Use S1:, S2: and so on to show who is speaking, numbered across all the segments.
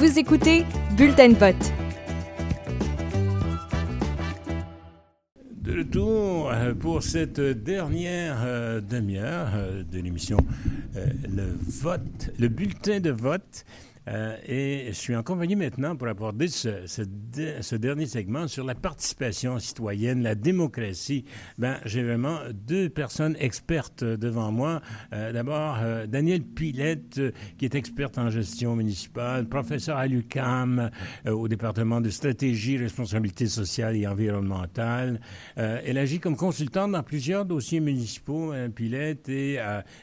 S1: Vous écoutez Bulletin vote.
S2: De retour euh, pour cette dernière euh, demi-heure euh, de l'émission Le vote, le bulletin de vote. Euh, et je suis en compagnie maintenant pour aborder ce, dernier segment sur la participation citoyenne, la démocratie. Ben, j'ai vraiment deux personnes expertes devant moi. Euh, d'abord, euh, Daniel Pilette, qui est experte en gestion municipale, professeur à l'UCAM au département de stratégie, responsabilité sociale et environnementale. elle agit comme consultante dans plusieurs dossiers municipaux, Pilette, et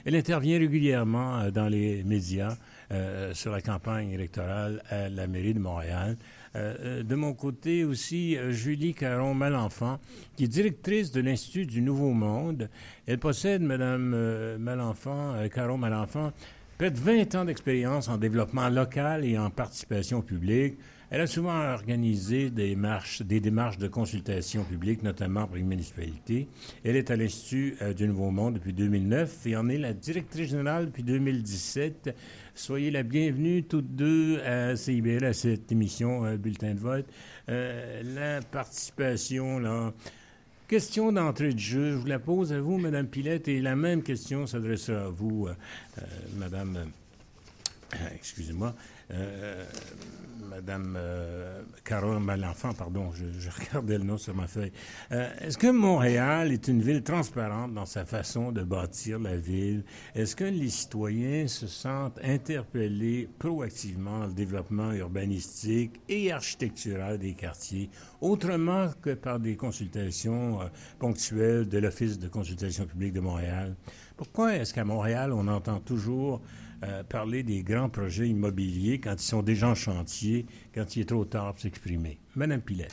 S2: elle intervient régulièrement dans les médias. Euh, sur la campagne électorale à la mairie de Montréal. Euh, euh, de mon côté aussi, Julie Caron-Malenfant, qui est directrice de l'Institut du Nouveau Monde. Elle possède, Madame Malenfant, Caron-Malenfant, près de 20 ans d'expérience en développement local et en participation publique. Elle a souvent organisé des, marches, des démarches de consultation publique, notamment pour les municipalités. Elle est à l'Institut du Nouveau Monde depuis 2009 et en est la directrice générale depuis 2017. Soyez la bienvenue toutes deux à CIBL, à cette émission euh, Bulletin de vote. Euh, la participation, là. Question d'entrée de jeu, je vous la pose à vous, Madame Pilette, et la même question s'adressera à vous, euh, Madame. excusez-moi. Madame euh, Carole Malenfant, pardon, je, regardais le nom sur ma feuille. Euh, est-ce que Montréal est une ville transparente dans sa façon de bâtir la ville? Est-ce que les citoyens se sentent interpellés proactivement dans le développement urbanistique et architectural des quartiers, autrement que par des consultations euh, ponctuelles de l'Office de consultation publique de Montréal? Pourquoi est-ce qu'à Montréal, on entend toujours euh, parler des grands projets immobiliers quand ils sont déjà en chantier, quand il est trop tard pour s'exprimer. Madame Pilet.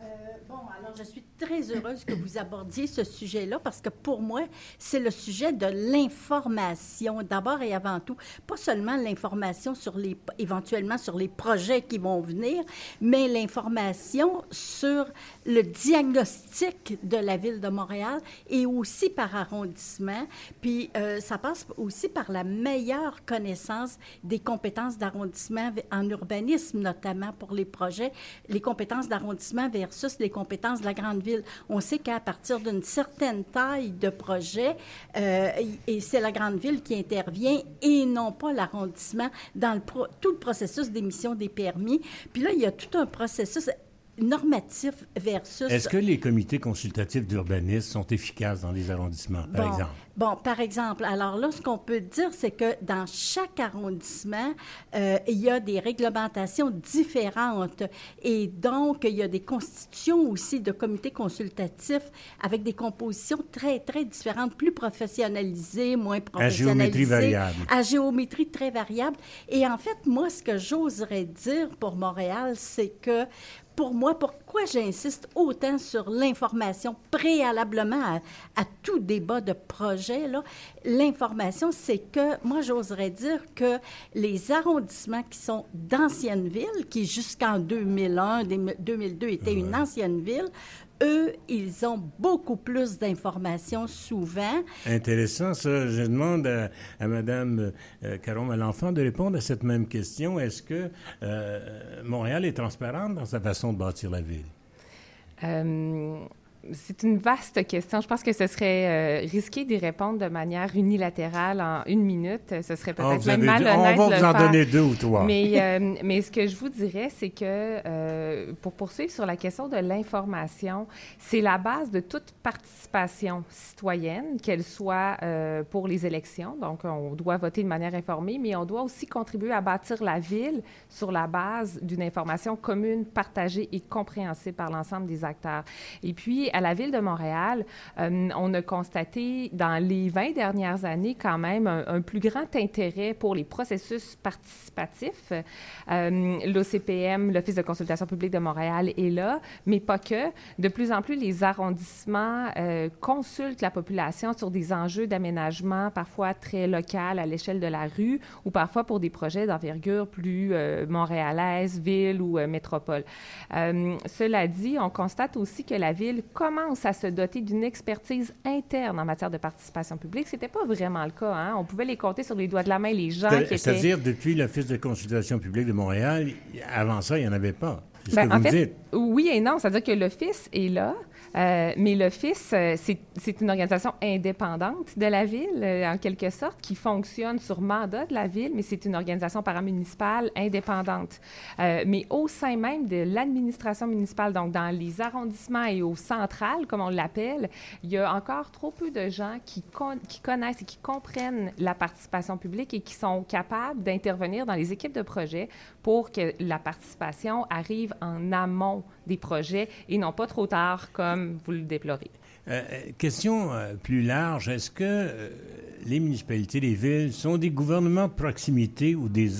S3: Euh, bon, alors je suis très heureuse que vous abordiez ce sujet-là parce que pour moi, c'est le sujet de l'information d'abord et avant tout. Pas seulement l'information sur les, éventuellement sur les projets qui vont venir, mais l'information sur le diagnostic de la ville de Montréal et aussi par arrondissement. Puis euh, ça passe aussi par la meilleure connaissance des compétences d'arrondissement en urbanisme, notamment pour les projets, les compétences d'arrondissement versus les compétences de la grande ville on sait qu'à partir d'une certaine taille de projet, euh, et c'est la grande ville qui intervient et non pas l'arrondissement dans tout le processus d'émission des permis. Puis là, il y a tout un processus normatif versus...
S2: Est-ce que les comités consultatifs d'urbanisme sont efficaces dans les arrondissements, par exemple?
S3: Bon, par exemple, alors là, ce qu'on peut dire, c'est que dans chaque arrondissement, euh, il y a des réglementations différentes et donc il y a des constitutions aussi de comités consultatifs avec des compositions très, très différentes, plus professionnalisées, moins professionnalisées.
S2: À géométrie variable.
S3: À géométrie très variable. Et en fait, moi, ce que j'oserais dire pour Montréal, c'est que pour moi, pourquoi j'insiste autant sur l'information préalablement à, tout débat de projet, l'information, c'est que moi, j'oserais dire que les arrondissements qui sont d'anciennes villes, qui jusqu'en 2001, 2002 étaient une ancienne ville, eux, ils ont beaucoup plus d'informations souvent.
S2: Intéressant, ça. Je demande à, Mme euh, Caron Malenfant de répondre à cette même question. Est-ce que euh, Montréal est transparente dans sa façon de bâtir la ville?
S4: Euh, c'est une vaste question. Je pense que ce serait euh, risqué d'y répondre de manière unilatérale en une minute. Ce serait ah, peut-être même malhonnête.
S2: On va vous en donner deux ou trois.
S4: Mais, euh, mais ce que je vous dirais, c'est que euh, pour poursuivre sur la question de l'information, c'est la base de toute participation citoyenne, qu'elle soit pour les élections. Donc, on doit voter de manière informée, mais on doit aussi contribuer à bâtir la ville sur la base d'une information commune, partagée et compréhensible par l'ensemble des acteurs. Et puis, à la Ville de Montréal, euh, on a constaté dans les 20 dernières années quand même un, plus grand intérêt pour les processus participatifs. Euh, L'OCPM, l'Office de consultation publique de Montréal, est là, mais pas que. De plus en plus, les arrondissements euh, consultent la population sur des enjeux d'aménagement parfois très local à l'échelle de la rue ou parfois pour des projets d'envergure plus montréalaise, ville ou métropole. cela dit, on constate aussi que la ville commence à se doter d'une expertise interne en matière de participation publique. Ce n'était pas vraiment le cas. Hein? On pouvait les compter sur les doigts de la main, les gens qui étaient...
S2: C'est-à-dire, depuis l'Office de consultation publique de Montréal, avant ça, il n'y en avait pas. C'est ce ben, que vous me dites.
S4: Oui et non. C'est-à-dire que l'Office est là, euh, mais l'Office, euh, c'est une organisation indépendante de la ville, euh, en quelque sorte, qui fonctionne sur mandat de la ville, mais c'est une organisation paramunicipale indépendante. mais au sein même de l'administration municipale, donc dans les arrondissements et au central, comme on l'appelle, il y a encore trop peu de gens qui, qui connaissent et qui comprennent la participation publique et qui sont capables d'intervenir dans les équipes de projet pour que la participation arrive en amont des projets et non pas trop tard comme vous le déplorez.
S2: Euh, euh, question euh, plus large, est-ce que les municipalités, les villes sont des gouvernements de proximité ou des,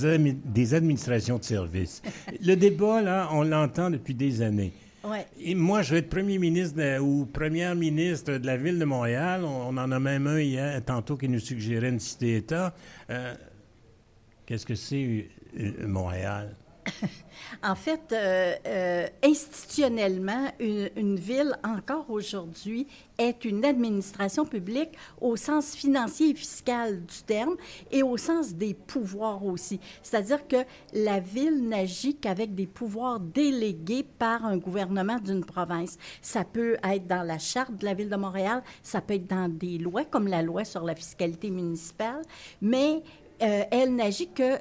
S2: des administrations de services? le débat, là, on l'entend depuis des années.
S3: Ouais.
S2: Et moi, je vais être premier ministre ou première ministre de la ville de Montréal. On, en a même un hier, tantôt qui nous suggérait une cité-État. Qu'est-ce que c'est Montréal?
S3: en fait, euh, euh, institutionnellement, une, ville, encore aujourd'hui, est une administration publique au sens financier et fiscal du terme et au sens des pouvoirs aussi. C'est-à-dire que la ville n'agit qu'avec des pouvoirs délégués par un gouvernement d'une province. Ça peut être dans la charte de la ville de Montréal, ça peut être dans des lois comme la loi sur la fiscalité municipale, mais euh, elle n'agit que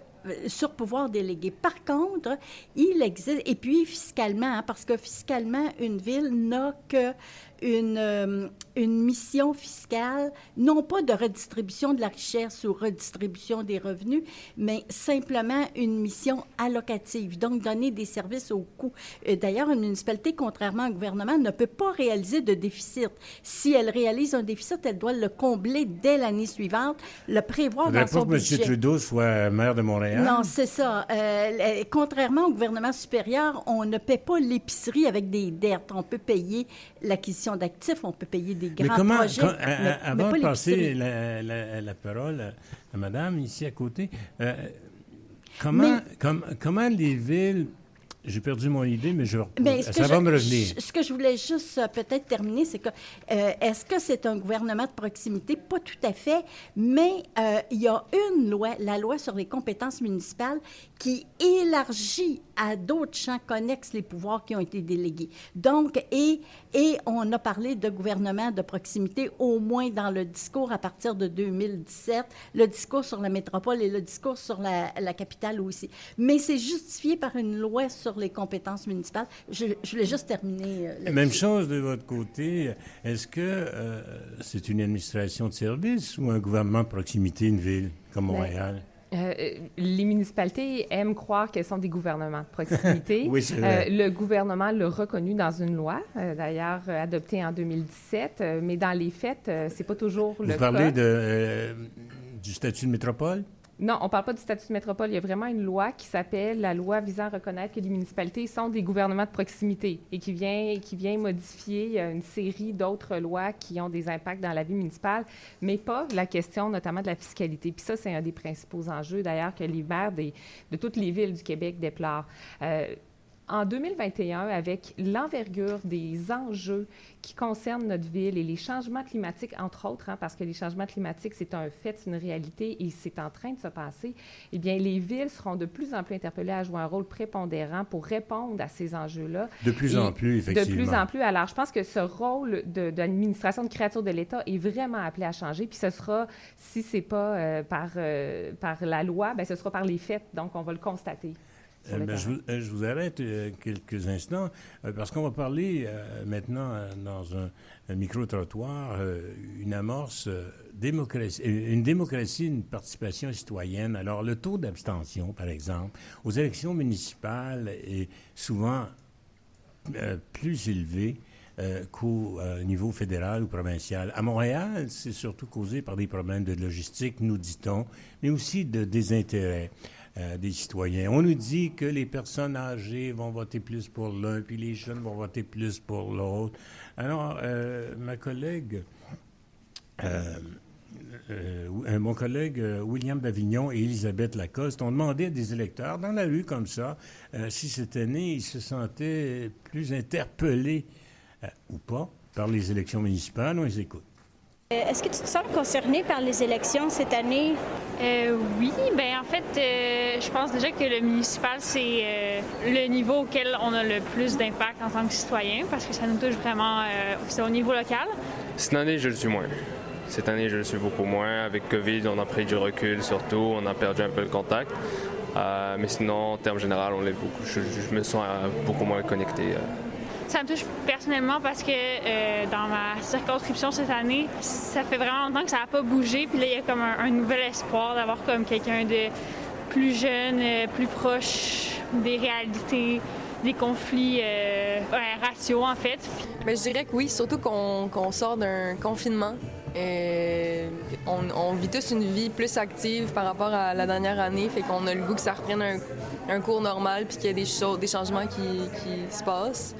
S3: sur pouvoir délégué. Par contre, il existe, et puis fiscalement, hein, parce que fiscalement, une ville n'a que une, euh, une mission fiscale, non pas de redistribution de la richesse ou redistribution des revenus, mais simplement une mission allocative, donc donner des services au coût. Euh, d'ailleurs, une municipalité, contrairement au gouvernement, ne peut pas réaliser de déficit. Si elle réalise un déficit, elle doit le combler dès l'année suivante, le prévoir dans son budget.
S2: que M. Trudeau soit maire de Montréal?
S3: Non, c'est ça. Euh, contrairement au gouvernement supérieur, on ne paie pas l'épicerie avec des dettes. On peut payer l'acquisition d'actifs, on peut payer des grands projets.
S2: avant de passer la, parole à, madame ici à côté, euh, comment, comment les villes j'ai perdu mon idée, mais je, mais ça va me revenir.
S3: ce que je voulais juste euh, peut-être terminer, c'est que euh, est-ce que c'est un gouvernement de proximité? Pas tout à fait, mais euh, il y a une loi, la loi sur les compétences municipales, qui élargit à d'autres champs connexes les pouvoirs qui ont été délégués. Donc, et, et on a parlé de gouvernement de proximité au moins dans le discours à partir de 2017, le discours sur la métropole et le discours sur la, la capitale aussi. Mais c'est justifié par une loi sur les compétences municipales. Je, je voulais juste terminer.
S2: Euh, Même chose de votre côté. Est-ce que euh, c'est une administration de service ou un gouvernement de proximité, une ville comme ben, Montréal?
S4: Euh, les municipalités aiment croire qu'elles sont des gouvernements de proximité.
S2: oui, c'est vrai.
S4: le gouvernement l'a reconnu dans une loi, d'ailleurs adoptée en 2017, mais dans les faits, c'est pas toujours le
S2: cas. Vous parlez de, du statut de métropole?
S4: Non, on ne parle pas du statut de métropole. Il y a vraiment une loi qui s'appelle la loi visant à reconnaître que les municipalités sont des gouvernements de proximité et qui vient, qui vient modifier une série d'autres lois qui ont des impacts dans la vie municipale, mais pas la question notamment de la fiscalité. Puis ça, c'est un des principaux enjeux, d'ailleurs, que les maires de toutes les villes du Québec déplorent. Euh, en 2021, avec l'envergure des enjeux qui concernent notre ville et les changements climatiques, entre autres, hein, parce que les changements climatiques, c'est un fait, c'est une réalité et c'est en train de se passer, eh bien, les villes seront de plus en plus interpellées à jouer un rôle prépondérant pour répondre à ces enjeux-là.
S2: De plus en plus, effectivement.
S4: De plus en plus. Alors, je pense que ce rôle d'administration de, de, créature de l'État est vraiment appelé à changer. Puis ce sera, si ce n'est pas euh, par, euh, par la loi, bien, ce sera par les faits. Donc, on va le constater.
S2: Euh, ben, euh, je, vous, arrête euh, quelques instants parce qu'on va parler maintenant dans un, micro-trottoir, une amorce, démocratie, une démocratie, une participation citoyenne. Alors, le taux d'abstention, par exemple, aux élections municipales est souvent plus élevé qu'au niveau fédéral ou provincial. À Montréal, c'est surtout causé par des problèmes de logistique, nous dit-on, mais aussi de désintérêt. Euh, des citoyens. On nous dit que les personnes âgées vont voter plus pour l'un, puis les jeunes vont voter plus pour l'autre. Alors, euh, ma collègue, euh, mon collègue William Davignon et Elisabeth Lacoste ont demandé à des électeurs dans la rue comme ça si cette année ils se sentaient plus interpellés ou pas par les élections municipales. On les écoute.
S5: Euh, est-ce que tu te sens concerné par les élections cette année?
S6: Euh, oui, ben en fait, euh, je pense déjà que le municipal, c'est euh, le niveau auquel on a le plus d'impact en tant que citoyen parce que ça nous touche vraiment c'est au niveau local.
S7: Cette année, je le suis moins. Cette année, je le suis beaucoup moins. Avec COVID, on a pris du recul surtout, on a perdu un peu le contact. mais sinon, en termes on beaucoup. Je, je, me sens beaucoup moins connecté.
S6: Ça me touche personnellement parce que euh, dans ma circonscription cette année, ça fait vraiment longtemps que ça n'a pas bougé. Puis là, il y a comme un, nouvel espoir d'avoir comme quelqu'un de plus jeune, euh, plus proche des réalités, des conflits euh, raciaux en fait.
S8: Je dirais que oui, surtout qu'on sort d'un confinement. Et on, vit tous une vie plus active par rapport à la dernière année, fait qu'on a le goût que ça reprenne un, cours normal puis qu'il y ait des, changements qui se passent.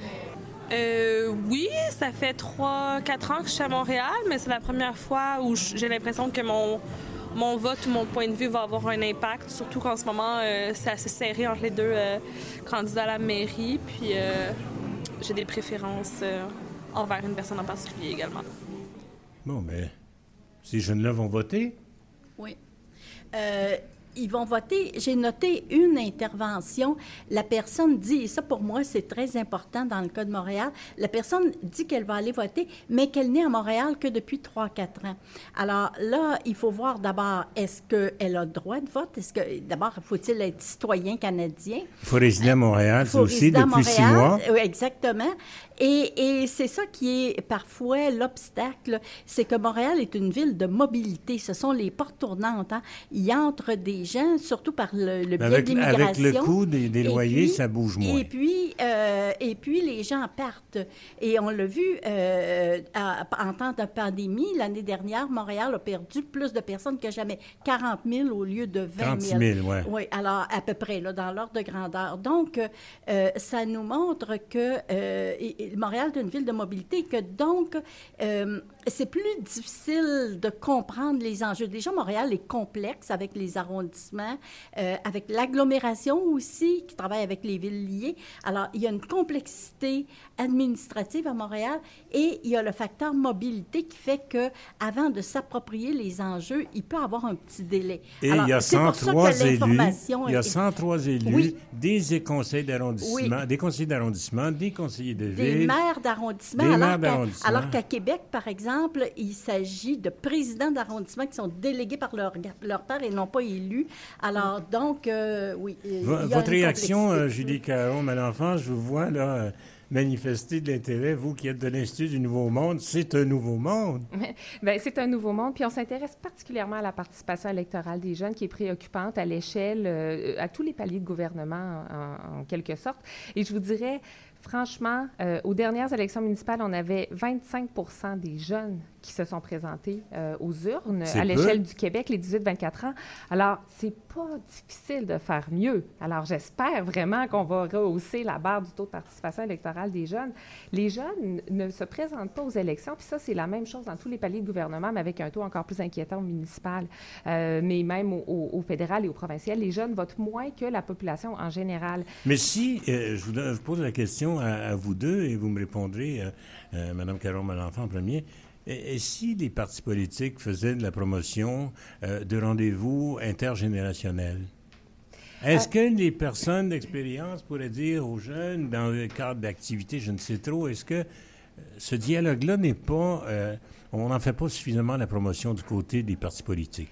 S9: Euh, oui, ça fait 3-4 ans que je suis à Montréal, mais c'est la première fois où j'ai l'impression que mon, mon vote ou mon point de vue va avoir un impact, surtout qu'en ce moment, euh, c'est assez serré entre les deux euh, candidats à la mairie. Puis j'ai des préférences envers une personne en particulier également.
S2: Bon, mais ces jeunes-là vont voter?
S3: Oui ils vont voter. J'ai noté une intervention. La personne dit, et ça pour moi c'est très important dans le cas de Montréal, la personne dit qu'elle va aller voter, mais qu'elle n'est à Montréal que depuis 3-4 ans. Alors là, il faut voir d'abord, est-ce qu'elle a le droit de vote? Est-ce que, d'abord, faut-il être citoyen canadien?
S2: Il faut résider à Montréal, c'est aussi, depuis six mois.
S3: Oui, exactement. Et, c'est ça qui est parfois l'obstacle, c'est que Montréal est une ville de mobilité. Ce sont les portes tournantes. Hein. Il y entre des gens, surtout par le, le biais avec, de l'immigration.
S2: Avec le coût des, loyers, ça bouge moins.
S3: Et puis, euh, et puis, les gens partent. Et on l'a vu euh, en temps de pandémie. L'année dernière, Montréal a perdu plus de personnes que jamais. 40 000 au lieu de 20 000.
S2: 30 000, oui.
S3: Oui, alors à peu près, là, dans l'ordre de grandeur. Donc, euh, ça nous montre que Montréal est une ville de mobilité que donc, c'est plus difficile de comprendre les enjeux. Déjà, Montréal est complexe avec les arrondissements, euh, avec l'agglomération aussi, qui travaille avec les villes liées. Alors, il y a une complexité administrative à Montréal et il y a le facteur mobilité qui fait que avant de s'approprier les enjeux, il peut avoir un petit délai.
S2: Et il y a 103 élus, il y a 103 élus, des conseils d'arrondissement, des conseillers d'arrondissement, des conseillers de ville.
S3: Des maires d'arrondissement. Alors qu'à Québec, par exemple, exemple, il s'agit de présidents d'arrondissement qui sont délégués par leur, leur père et non pas élus. Alors, donc, euh, oui.
S2: votre réaction, euh, Julie Caron, enfant, je vous vois là euh, manifester de l'intérêt, vous qui êtes de l'Institut du Nouveau Monde, c'est un nouveau monde.
S4: Bien, c'est un nouveau monde, puis on s'intéresse particulièrement à la participation électorale des jeunes qui est préoccupante à l'échelle, à tous les paliers de gouvernement, en, en, quelque sorte. Et je vous dirais, Franchement, euh, aux dernières élections municipales, on avait 25% des jeunes qui se sont présentés euh, aux urnes à l'échelle du Québec, les 18-24 ans. Alors, c'est pas difficile de faire mieux. Alors, j'espère vraiment qu'on va rehausser la barre du taux de participation électorale des jeunes. Les jeunes ne se présentent pas aux élections, puis ça, c'est la même chose dans tous les paliers de gouvernement, mais avec un taux encore plus inquiétant au municipal, euh, mais même au, fédéral et au provincial. Les jeunes votent moins que la population en général.
S2: Mais si, euh, je, vous, pose la question à, vous deux et vous me répondrez, Mme Caron-Malenfant en premier, et, si les partis politiques faisaient de la promotion euh, de rendez-vous intergénérationnels? Est-ce euh, que les personnes d'expérience pourraient dire aux jeunes, dans le cadre d'activités, je ne sais trop, est-ce que euh, ce dialogue-là n'est pas... on n'en fait pas suffisamment la promotion du côté des partis politiques?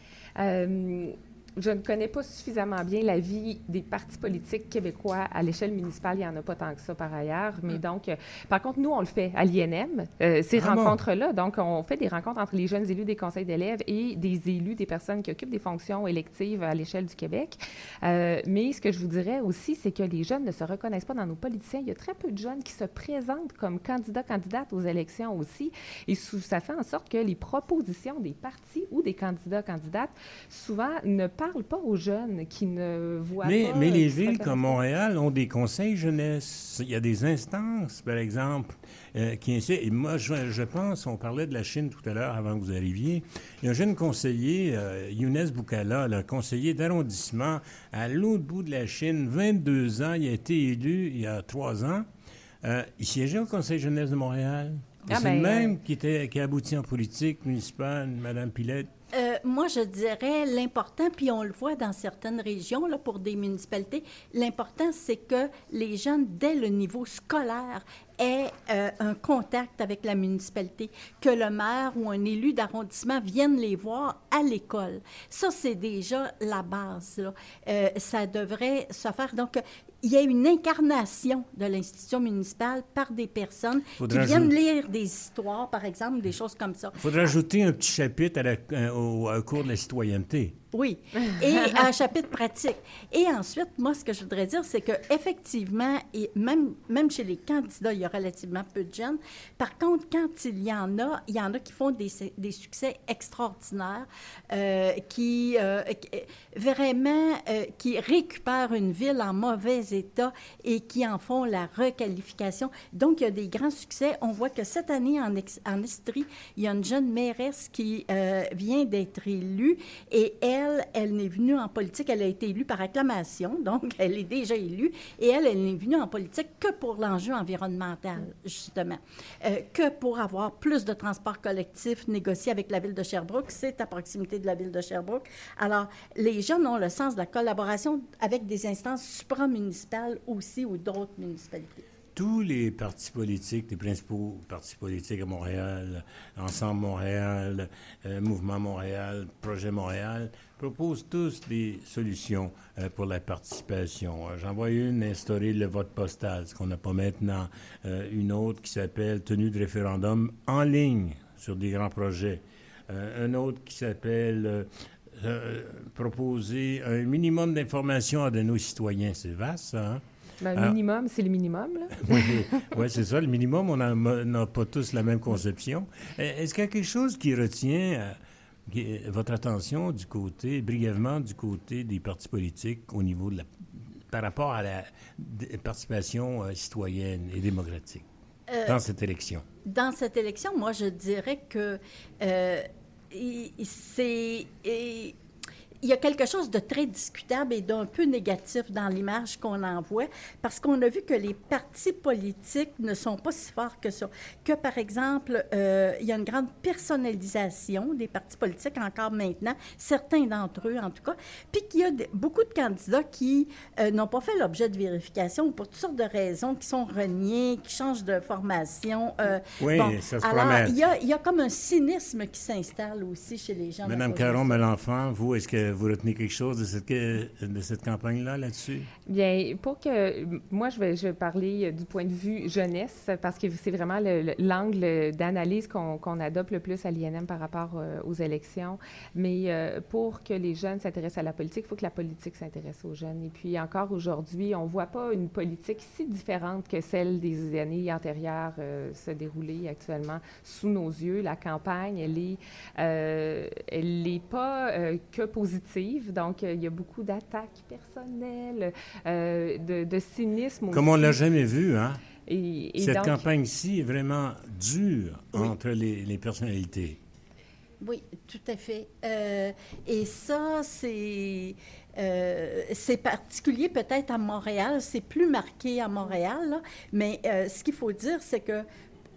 S4: Je ne connais pas suffisamment bien la vie des partis politiques québécois à l'échelle municipale. Il n'y en a pas tant que ça par ailleurs. Mais mm. donc, euh, par contre, nous, on le fait à l'INM, euh, ces ah rencontres-là. Donc, on fait des rencontres entre les jeunes élus des conseils d'élèves et des élus, des personnes qui occupent des fonctions électives à l'échelle du Québec. Euh, mais ce que je vous dirais aussi, c'est que les jeunes ne se reconnaissent pas dans nos politiciens. Il y a très peu de jeunes qui se présentent comme candidats, candidates aux élections aussi. Et ça fait en sorte que les propositions des partis ou des candidats, candidates, souvent ne parle pas aux jeunes qui ne voient
S2: pas. Mais les villes comme Montréal ont des conseils jeunesse. Il y a des instances, par exemple, euh, qui essaient. Et moi, je, pense, on parlait de la Chine tout à l'heure avant que vous arriviez. Il y a un jeune conseiller, euh, Younes Boukala, le conseiller d'arrondissement à l'autre bout de la Chine, 22 ans. Il a été élu il y a trois ans. Euh, il siégeait au Conseil jeunesse de Montréal. C'est
S4: Ah,
S2: le
S4: ben,
S2: même qui, était, qui a abouti en politique municipale, Mme Pilette.
S3: Moi, je dirais l'important, puis on le voit dans certaines régions, là, pour des municipalités, l'important, c'est que les jeunes, dès le niveau scolaire, aient euh, un contact avec la municipalité, que le maire ou un élu d'arrondissement vienne les voir à l'école. Ça, c'est déjà la base. Euh, ça devrait se faire. Donc, il y a une incarnation de l'institution municipale par des personnes
S2: Faudrait
S3: qui viennent lire des histoires, par exemple, des choses comme ça.
S2: Il faudrait ajouter un petit chapitre à la- euh, au, au cours de la citoyenneté.
S3: Oui, et un chapitre pratique. Et ensuite, moi, ce que je voudrais dire, c'est que effectivement, et même, même chez les candidats, il y a relativement peu de jeunes. Par contre, quand il y en a, il y en a qui font des, des succès extraordinaires, euh, qui, euh, qui- vraiment, euh, qui récupèrent une ville en mauvais état et qui en font la requalification. Donc, il y a des grands succès. On voit que cette année, en, en Estrie, il y a une jeune mairesse qui vient d'être élue et elle, elle n'est venue en politique, elle a été élue par acclamation, donc elle est déjà élue, et elle, elle n'est venue en politique que pour l'enjeu environnemental, justement, Euh, que pour avoir plus de transports collectifs négociés avec la ville de Sherbrooke, c'est à proximité de la ville de Sherbrooke. Alors, les jeunes ont le sens de la collaboration avec des instances supramunicipales aussi ou d'autres municipalités.
S2: Tous les partis politiques, les principaux partis politiques à Montréal, Ensemble Montréal, euh, Mouvement Montréal, Projet Montréal, proposent tous des solutions euh, pour la participation. Euh, J'en vois une, instaurer le vote postal, ce qu'on n'a pas maintenant. Euh, une autre qui s'appelle tenue de référendum en ligne sur des grands projets. Un autre qui s'appelle proposer un minimum d'informations à de nos citoyens. C'est vaste, hein?
S4: Ben,
S2: Ah.
S4: minimum, c'est le minimum. Là.
S2: Oui, ouais, c'est ça, le minimum. On n'a pas tous la même conception. Euh, Est-ce qu'il y a quelque chose qui retient euh, qui- votre attention du côté, brièvement, du côté des partis politiques au niveau de la, par rapport à la participation euh, citoyenne et démocratique
S3: Euh,
S2: dans cette élection?
S3: Dans cette élection, moi, je dirais que euh, c'est. Il y a quelque chose de très discutable et d'un peu négatif dans l'image qu'on envoie, parce qu'on a vu que les partis politiques ne sont pas si forts que ça. Que, par exemple, euh, il y a une grande personnalisation des partis politiques encore maintenant, certains d'entre eux en tout cas, puis qu'il y a beaucoup de candidats qui euh, n'ont pas fait l'objet de vérification pour toutes sortes de raisons, qui sont reniés, qui changent de formation. euh,
S2: Oui,
S3: bon,
S2: ça se
S3: alors, il y, a, il y a comme un cynisme qui s'installe aussi chez les gens.
S2: Madame
S3: cause de
S2: Caron,
S3: ça.
S2: Malenfant, vous, est-ce que vous retenez quelque chose de cette, de cette campagne-là, là-dessus?
S4: Bien, pour que moi, je vais, je vais parler euh, du point de vue jeunesse, parce que c'est vraiment le- le- l'angle d'analyse qu'on qu'on adopte le plus à l'INM par rapport euh, aux élections. Mais euh, pour que les jeunes s'intéressent à la politique, il faut que la politique s'intéresse aux jeunes. Et puis encore aujourd'hui, on ne voit pas une politique si différente que celle des années antérieures se dérouler actuellement sous nos yeux. La campagne, elle est, elle n'est pas que positive. Donc, euh, il y a beaucoup d'attaques personnelles, euh, de, de cynisme
S2: Comme on ne l'a
S4: aussi.
S2: jamais vu, hein?
S4: Et, et
S2: Cette
S4: donc,
S2: campagne-ci est vraiment dure
S3: Oui.
S2: entre les, les personnalités.
S3: Oui, tout à fait. Euh, et ça, c'est euh, c'est particulier peut-être à Montréal. C'est plus marqué à Montréal, là. mais euh, ce qu'il faut dire, c'est que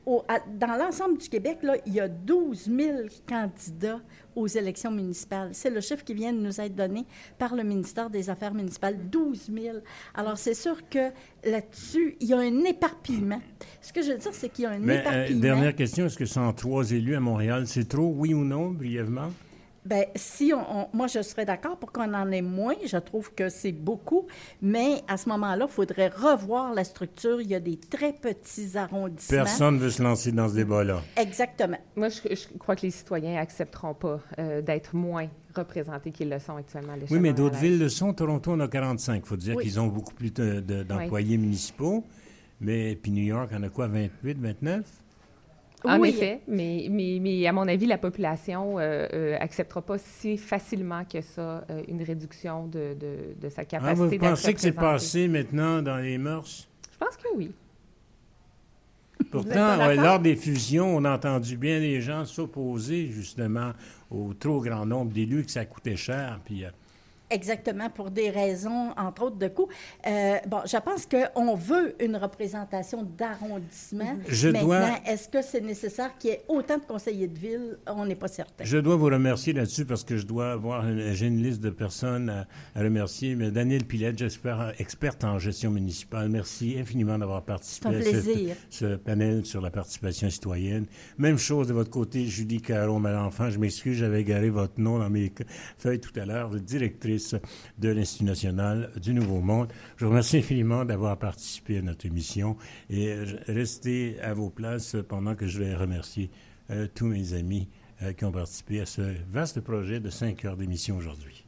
S3: au- à- dans l'ensemble du Québec, là, il y a 12 000 candidats aux élections municipales. C'est le chiffre qui vient de nous être donné par le ministère des Affaires municipales, 12 000. Alors, c'est sûr que là-dessus, il y a un éparpillement. Ce que je veux dire, c'est qu'il y a un
S2: Mais euh,
S3: éparpillement.
S2: dernière question, est-ce que 103 élus à Montréal, c'est trop, oui ou non, brièvement?
S3: Bien, si on, on- moi, je serais d'accord pour qu'on en ait moins. Je trouve que c'est beaucoup. Mais à ce moment-là, il faudrait revoir la structure. Il y a des très petits arrondissements.
S2: Personne ne veut se lancer dans ce débat-là.
S3: Exactement.
S4: moi, je, je crois que les citoyens accepteront pas euh, d'être moins représentés qu'ils le sont actuellement à l'échelle
S2: Oui, mais d'autres villes le sont. Toronto en a 45. Il faut dire
S3: Oui.
S2: qu'ils ont beaucoup plus de- de- d'employés municipaux. Mais puis New York en a quoi, 28, 29?
S4: En
S3: Oui.
S4: effet, mais, mais, mais à mon avis, la population euh, euh, acceptera pas si facilement que ça euh, une réduction de, de, de sa
S2: Ah,
S4: capacité
S2: vous
S4: d'être
S2: pensez que c'est passé maintenant dans les mœurs?
S4: Je pense que oui.
S2: Pourtant, euh, lors des fusions, on a entendu bien des gens s'opposer justement au trop grand nombre d'élus, que ça coûtait cher. Puis, euh,
S3: exactement, pour des raisons, entre autres, de coût. Euh, bon, je pense qu'on veut une représentation d'arrondissement.
S2: Je
S3: Maintenant,
S2: dois-
S3: est-ce que c'est nécessaire qu'il y ait autant de conseillers de ville? On n'est pas certain.
S2: Je dois vous remercier là-dessus parce que je dois avoir une, j'ai une liste de personnes à, à remercier. Mais Daniel Pilette, j'espère, experte en gestion municipale, merci infiniment d'avoir participé
S3: C'est un
S2: à
S3: plaisir.
S2: ce panel sur la participation citoyenne. Même chose de votre côté, Julie Caron Malenfant. Je m'excuse, j'avais égaré votre nom dans mes feuilles tout à l'heure, directrice de l'Institut national du Nouveau Monde. Je vous remercie infiniment d'avoir participé à notre émission et restez à vos places pendant que je vais remercier euh, tous mes amis euh, qui ont participé à ce vaste projet de cinq heures d'émission aujourd'hui.